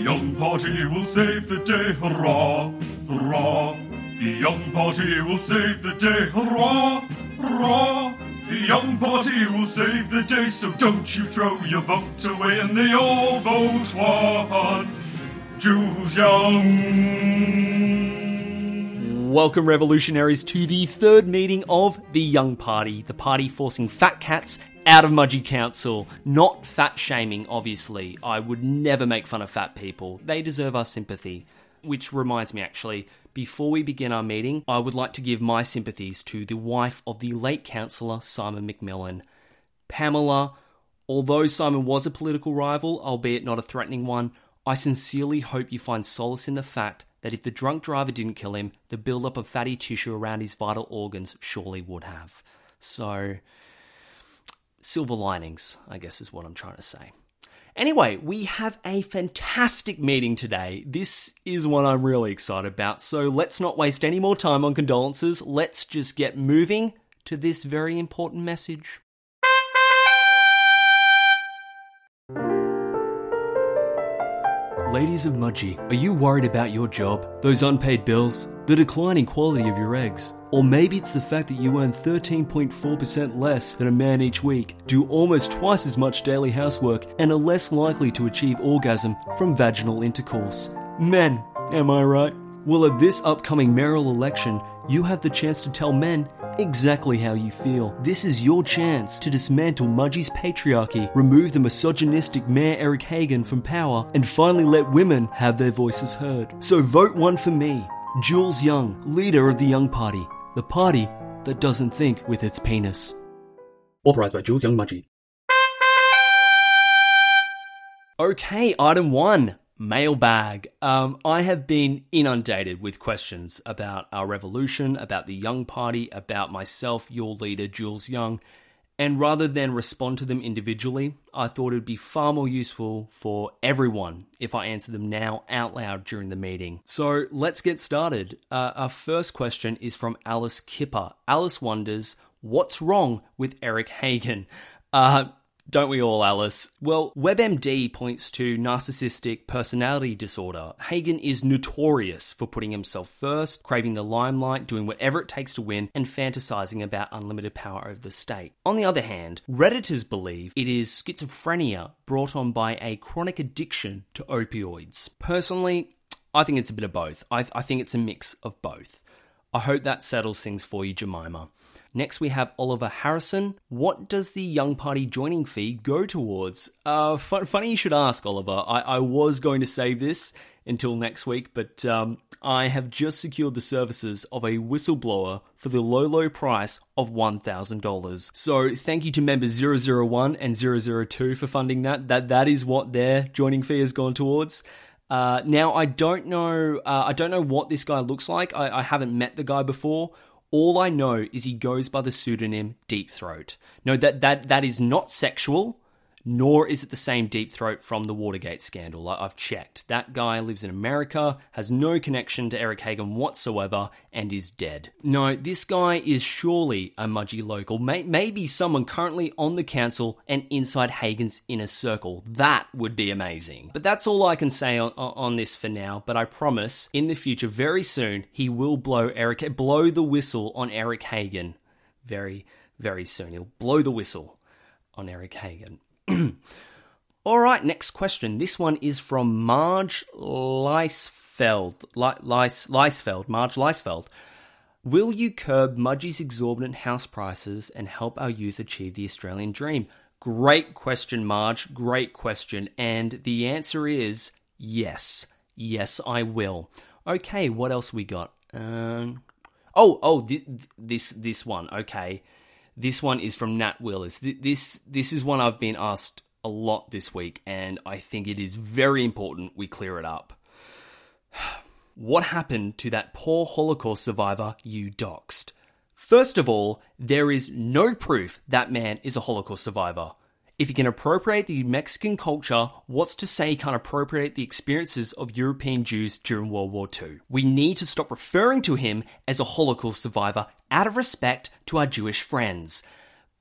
young party will save the day, hurrah, hurrah. The young party will save the day, hurrah, hurrah. The young party will save the day, so don't you throw your vote away, and they all vote one. Jules Young. Welcome, revolutionaries, to the third meeting of the Young Party, the party forcing fat cats out of Mudgee Council. Not fat shaming, obviously. I would never make fun of fat people. They deserve our sympathy. Which reminds me, actually, before we begin our meeting, I would like to give my sympathies to the wife of the late councillor Simon McMillan. Pamela, although Simon was a political rival, albeit not a threatening one, I sincerely hope you find solace in the fact that if the drunk driver didn't kill him, the buildup of fatty tissue around his vital organs surely would have. So, silver linings, I guess, is what I'm trying to say. Anyway, we have a fantastic meeting today. This is one I'm really excited about, so let's not waste any more time on condolences. Let's just get moving to this very important message. Ladies of Mudgee, are you worried about your job, those unpaid bills, the declining quality of your eggs? Or maybe it's the fact that you earn 13.4% less than a man each week, do almost twice as much daily housework, and are less likely to achieve orgasm from vaginal intercourse. Men, am I right? Well, at this upcoming mayoral election, you have the chance to tell men exactly how you feel. This is your chance to dismantle Mudgee's patriarchy, remove the misogynistic Mayor Eric Hagan from power, and finally let women have their voices heard. So vote one for me, Jules Young, leader of the Young Party, the party that doesn't think with its penis. Authorized by Jules Young Mudgee. Okay, item one mailbag. Um, I have been inundated with questions about our revolution, about the Young Party, about myself, your leader, Jules Young. And rather than respond to them individually, I thought it'd be far more useful for everyone if I answer them now out loud during the meeting. So let's get started. Uh, our first question is from Alice Kipper. Alice wonders, what's wrong with Eric Hagen? Uh, don't we all, Alice? Well, WebMD points to narcissistic personality disorder. Hagan is notorious for putting himself first, craving the limelight, doing whatever it takes to win, and fantasizing about unlimited power over the state. On the other hand, Redditors believe it is schizophrenia brought on by a chronic addiction to opioids. Personally, I think it's a bit of both. I, I think it's a mix of both. I hope that settles things for you, Jemima. Next, we have Oliver Harrison. What does the Young Party joining fee go towards? Uh, funny you should ask, Oliver. I, I was going to save this until next week, but um, I have just secured the services of a whistleblower for the low, low price of $1,000. So thank you to members 001 and 002 for funding that. That That is what their joining fee has gone towards. Uh, now I don't know. Uh, I don't know what this guy looks like. I, I haven't met the guy before. All I know is he goes by the pseudonym Deep Throat. No, that that that is not sexual nor is it the same deep throat from the Watergate scandal. I've checked. That guy lives in America, has no connection to Eric Hagen whatsoever, and is dead. No, this guy is surely a Mudgee local, maybe someone currently on the council and inside Hagen's inner circle. That would be amazing. But that's all I can say on, on this for now, but I promise in the future, very soon, he will blow Eric, blow the whistle on Eric Hagen. Very, very soon. He'll blow the whistle on Eric Hagan. All right, next question. This one is from Marge Leisfeld. Leis, Leisfeld. Marge Leisfeld. Will you curb Mudgee's exorbitant house prices and help our youth achieve the Australian dream? Great question, Marge. Great question. And the answer is yes. Yes, I will. Okay, what else we got? Um, oh, oh, this, this this one. Okay. This one is from Nat Willis. This this is one I've been asked a lot this week, and I think it is very important we clear it up. What happened to that poor Holocaust survivor you doxed? First of all, there is no proof that man is a Holocaust survivor. If you can appropriate the Mexican culture, what's to say he can't appropriate the experiences of European Jews during World War II? We need to stop referring to him as a Holocaust survivor out of respect to our Jewish friends.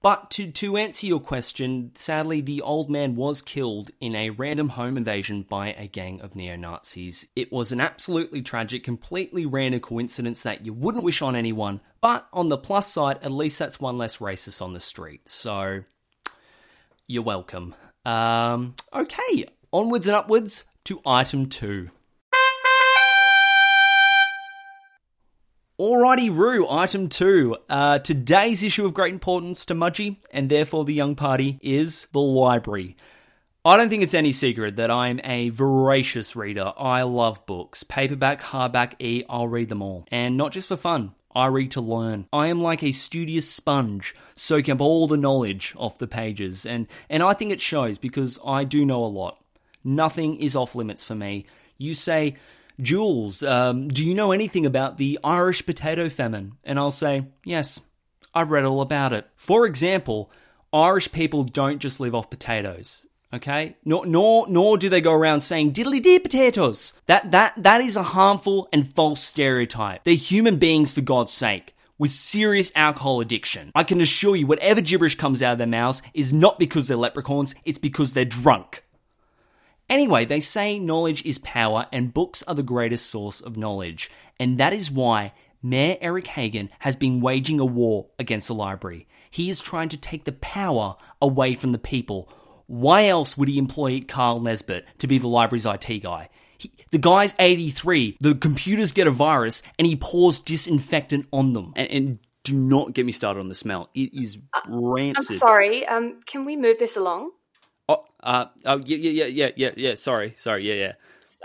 But to, to answer your question, sadly, the old man was killed in a random home invasion by a gang of neo Nazis. It was an absolutely tragic, completely random coincidence that you wouldn't wish on anyone, but on the plus side, at least that's one less racist on the street. So, you're welcome. Um, okay, onwards and upwards to item two. Alrighty, Roo, item two. Uh, today's issue of great importance to Mudgee, and therefore the young party, is the library. I don't think it's any secret that I'm a voracious reader. I love books. Paperback, hardback, e, I'll read them all. And not just for fun. I read to learn. I am like a studious sponge, soaking up all the knowledge off the pages, and, and I think it shows because I do know a lot. Nothing is off limits for me. You say, Jules, um, do you know anything about the Irish potato famine? And I'll say, yes, I've read all about it. For example, Irish people don't just live off potatoes. Okay, nor nor nor do they go around saying diddly dee potatoes. That that that is a harmful and false stereotype. They're human beings for God's sake with serious alcohol addiction. I can assure you, whatever gibberish comes out of their mouths is not because they're leprechauns, it's because they're drunk. Anyway, they say knowledge is power and books are the greatest source of knowledge. And that is why Mayor Eric Hagan has been waging a war against the library. He is trying to take the power away from the people. Why else would he employ Carl Nesbitt to be the library's IT guy? He, the guy's 83, the computers get a virus, and he pours disinfectant on them. And, and do not get me started on the smell. It is rancid. I'm sorry. Um, can we move this along? Oh, uh, oh, yeah, yeah, yeah, yeah, yeah, yeah. Sorry, sorry, yeah, yeah.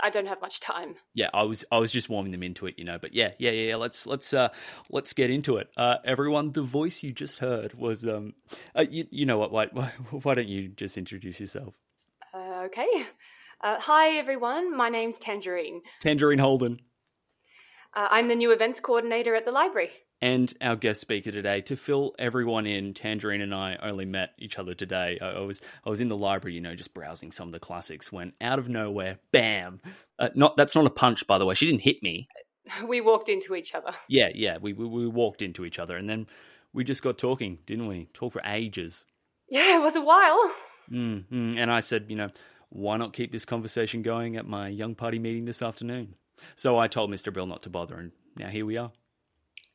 I don't have much time. Yeah, I was, I was just warming them into it, you know. But yeah, yeah, yeah. yeah. Let's, let's, uh, let's get into it. Uh, everyone, the voice you just heard was, um, uh, you, you know what? Why, why, why don't you just introduce yourself? Uh, okay. Uh, hi, everyone. My name's Tangerine. Tangerine Holden. Uh, I'm the new events coordinator at the library. And our guest speaker today to fill everyone in. Tangerine and I only met each other today. I, I was I was in the library, you know, just browsing some of the classics. When out of nowhere, bam! Uh, not that's not a punch, by the way. She didn't hit me. We walked into each other. Yeah, yeah. We we, we walked into each other, and then we just got talking, didn't we? Talk for ages. Yeah, it was a while. Mm-hmm. And I said, you know, why not keep this conversation going at my young party meeting this afternoon? So I told Mr. Bill not to bother, and now here we are.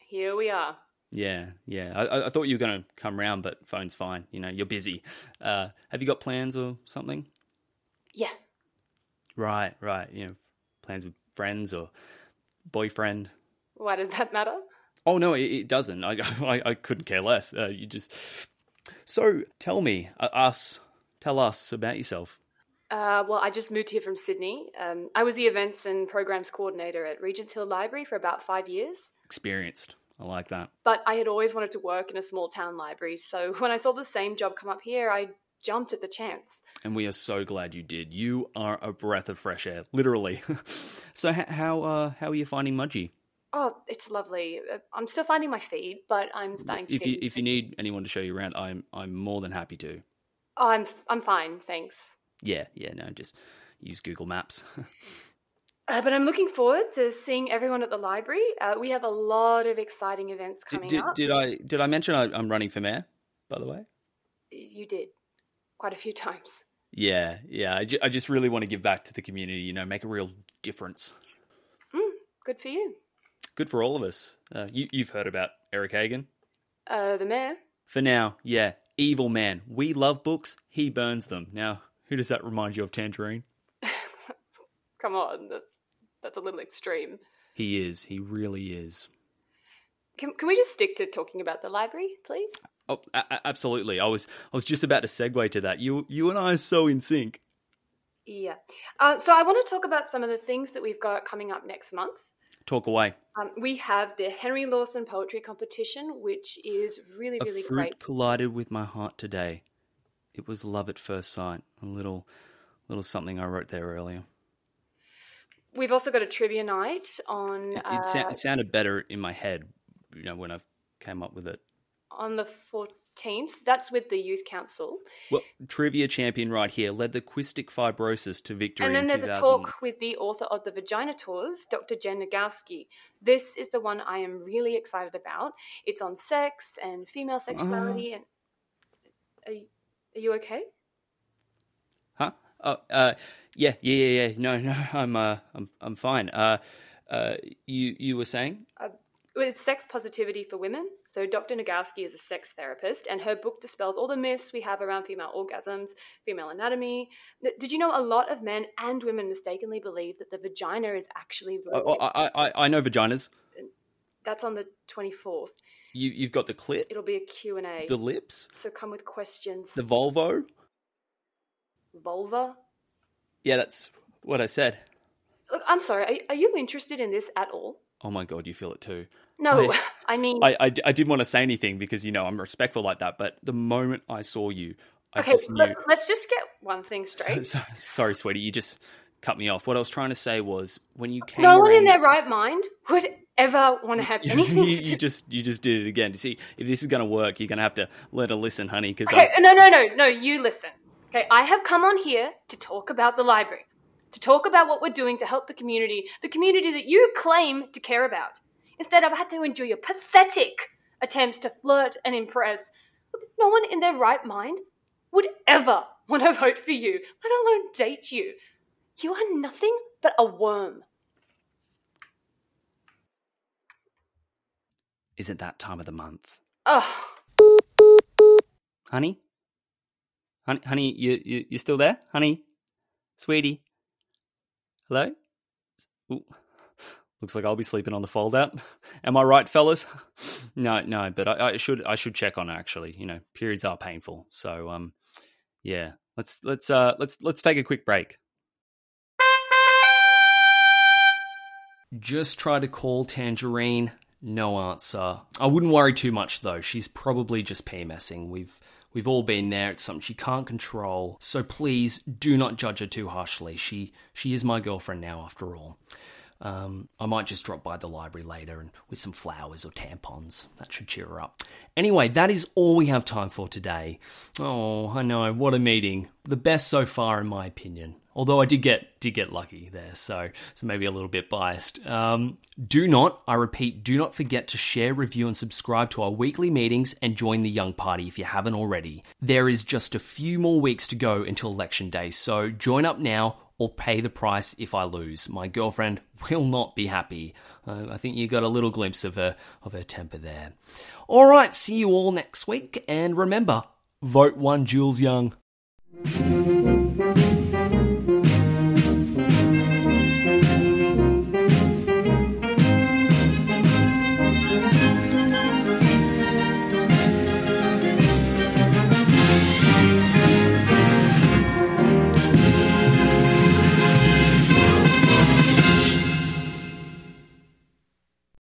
Here we are. Yeah, yeah. I, I thought you were going to come round, but phone's fine. You know, you're busy. Uh, have you got plans or something? Yeah. Right, right. You know, plans with friends or boyfriend. Why does that matter? Oh no, it, it doesn't. I, I, I couldn't care less. Uh, you just. So tell me, uh, us, tell us about yourself. Uh, well, I just moved here from Sydney. Um, I was the events and programs coordinator at Regents Hill Library for about five years. Experienced. I like that. But I had always wanted to work in a small town library, so when I saw the same job come up here, I jumped at the chance. And we are so glad you did. You are a breath of fresh air, literally. so how uh, how are you finding Mudgee? Oh, it's lovely. Uh, I'm still finding my feet, but I'm starting to. If you if you need anyone to show you around, I'm I'm more than happy to. Oh, I'm I'm fine, thanks. Yeah, yeah, no, just use Google Maps. Uh, but I'm looking forward to seeing everyone at the library. Uh, we have a lot of exciting events coming did, did, up. Did I did I mention I, am running for mayor? By the way, you did quite a few times. Yeah, yeah. I, ju- I just really want to give back to the community. You know, make a real difference. Mm, good for you. Good for all of us. Uh, you, you've heard about Eric Hagen, Uh, the mayor. For now, yeah, evil man. We love books. He burns them. Now, who does that remind you of, Tangerine? Come on, that's a little extreme. He is. He really is. Can, can we just stick to talking about the library, please? Oh, a- absolutely. I was I was just about to segue to that. You you and I are so in sync. Yeah. Uh, so I want to talk about some of the things that we've got coming up next month. Talk away. Um, we have the Henry Lawson Poetry Competition, which is really, really a fruit great. collided with my heart today. It was love at first sight. A little, little something I wrote there earlier. We've also got a trivia night on. It, uh, it, sounded better in my head, you know, when I came up with it. On the fourteenth, that's with the youth council. Well, trivia champion right here led the Quistic fibrosis to victory. And then there's 2000. a talk with the author of the Vagina Tours, Dr. Jen Nagowski. This is the one I am really excited about. It's on sex and female sexuality, uh, and Are you, are you okay? Oh, uh, yeah, yeah, yeah, yeah. No, no, I'm, uh, I'm, I'm fine. Uh, uh, you, you were saying? Uh, with sex positivity for women. So Dr. Nagowski is a sex therapist, and her book dispels all the myths we have around female orgasms, female anatomy. Did you know a lot of men and women mistakenly believe that the vagina is actually? Oh, oh, I, I, I know vaginas. That's on the twenty fourth. You, you've got the clit. It'll be a Q and A. The lips. So come with questions. The Volvo. Vulva. Yeah, that's what I said. Look, I'm sorry. Are, are you interested in this at all? Oh my god, you feel it too. No, I, I mean, I, I, I, didn't want to say anything because you know I'm respectful like that. But the moment I saw you, I okay, just. Let, us just get one thing straight. So, so, sorry, sweetie, you just cut me off. What I was trying to say was when you came. No one in their right mind would ever want to have anything. you, you just you just did it again. You see, if this is going to work, you're going to have to let her listen, honey. Because okay, no, no, no, no. You listen. Okay, I have come on here to talk about the library, to talk about what we're doing to help the community, the community that you claim to care about. Instead, I've had to endure your pathetic attempts to flirt and impress. No one in their right mind would ever want to vote for you, let alone date you. You are nothing but a worm. Is it that time of the month? Oh, Honey? Honey, honey you, you, you still there? Honey? Sweetie? Hello? Ooh. Looks like I'll be sleeping on the fold out. Am I right, fellas? No, no, but I, I should I should check on actually. You know, periods are painful. So um yeah. Let's let's uh let's let's take a quick break. Just try to call Tangerine. No answer. I wouldn't worry too much though. She's probably just PMSing. We've we've all been there. It's something she can't control. So please do not judge her too harshly. She she is my girlfriend now after all. Um, I might just drop by the library later and with some flowers or tampons. That should cheer her up. Anyway, that is all we have time for today. Oh, I know, what a meeting. The best so far, in my opinion. Although I did get did get lucky there, so so maybe a little bit biased. Um, do not, I repeat, do not forget to share, review, and subscribe to our weekly meetings and join the Young Party if you haven't already. There is just a few more weeks to go until election day, so join up now or pay the price if I lose. My girlfriend will not be happy. Uh, I think you got a little glimpse of her of her temper there. All right, see you all next week, and remember, vote one Jules Young.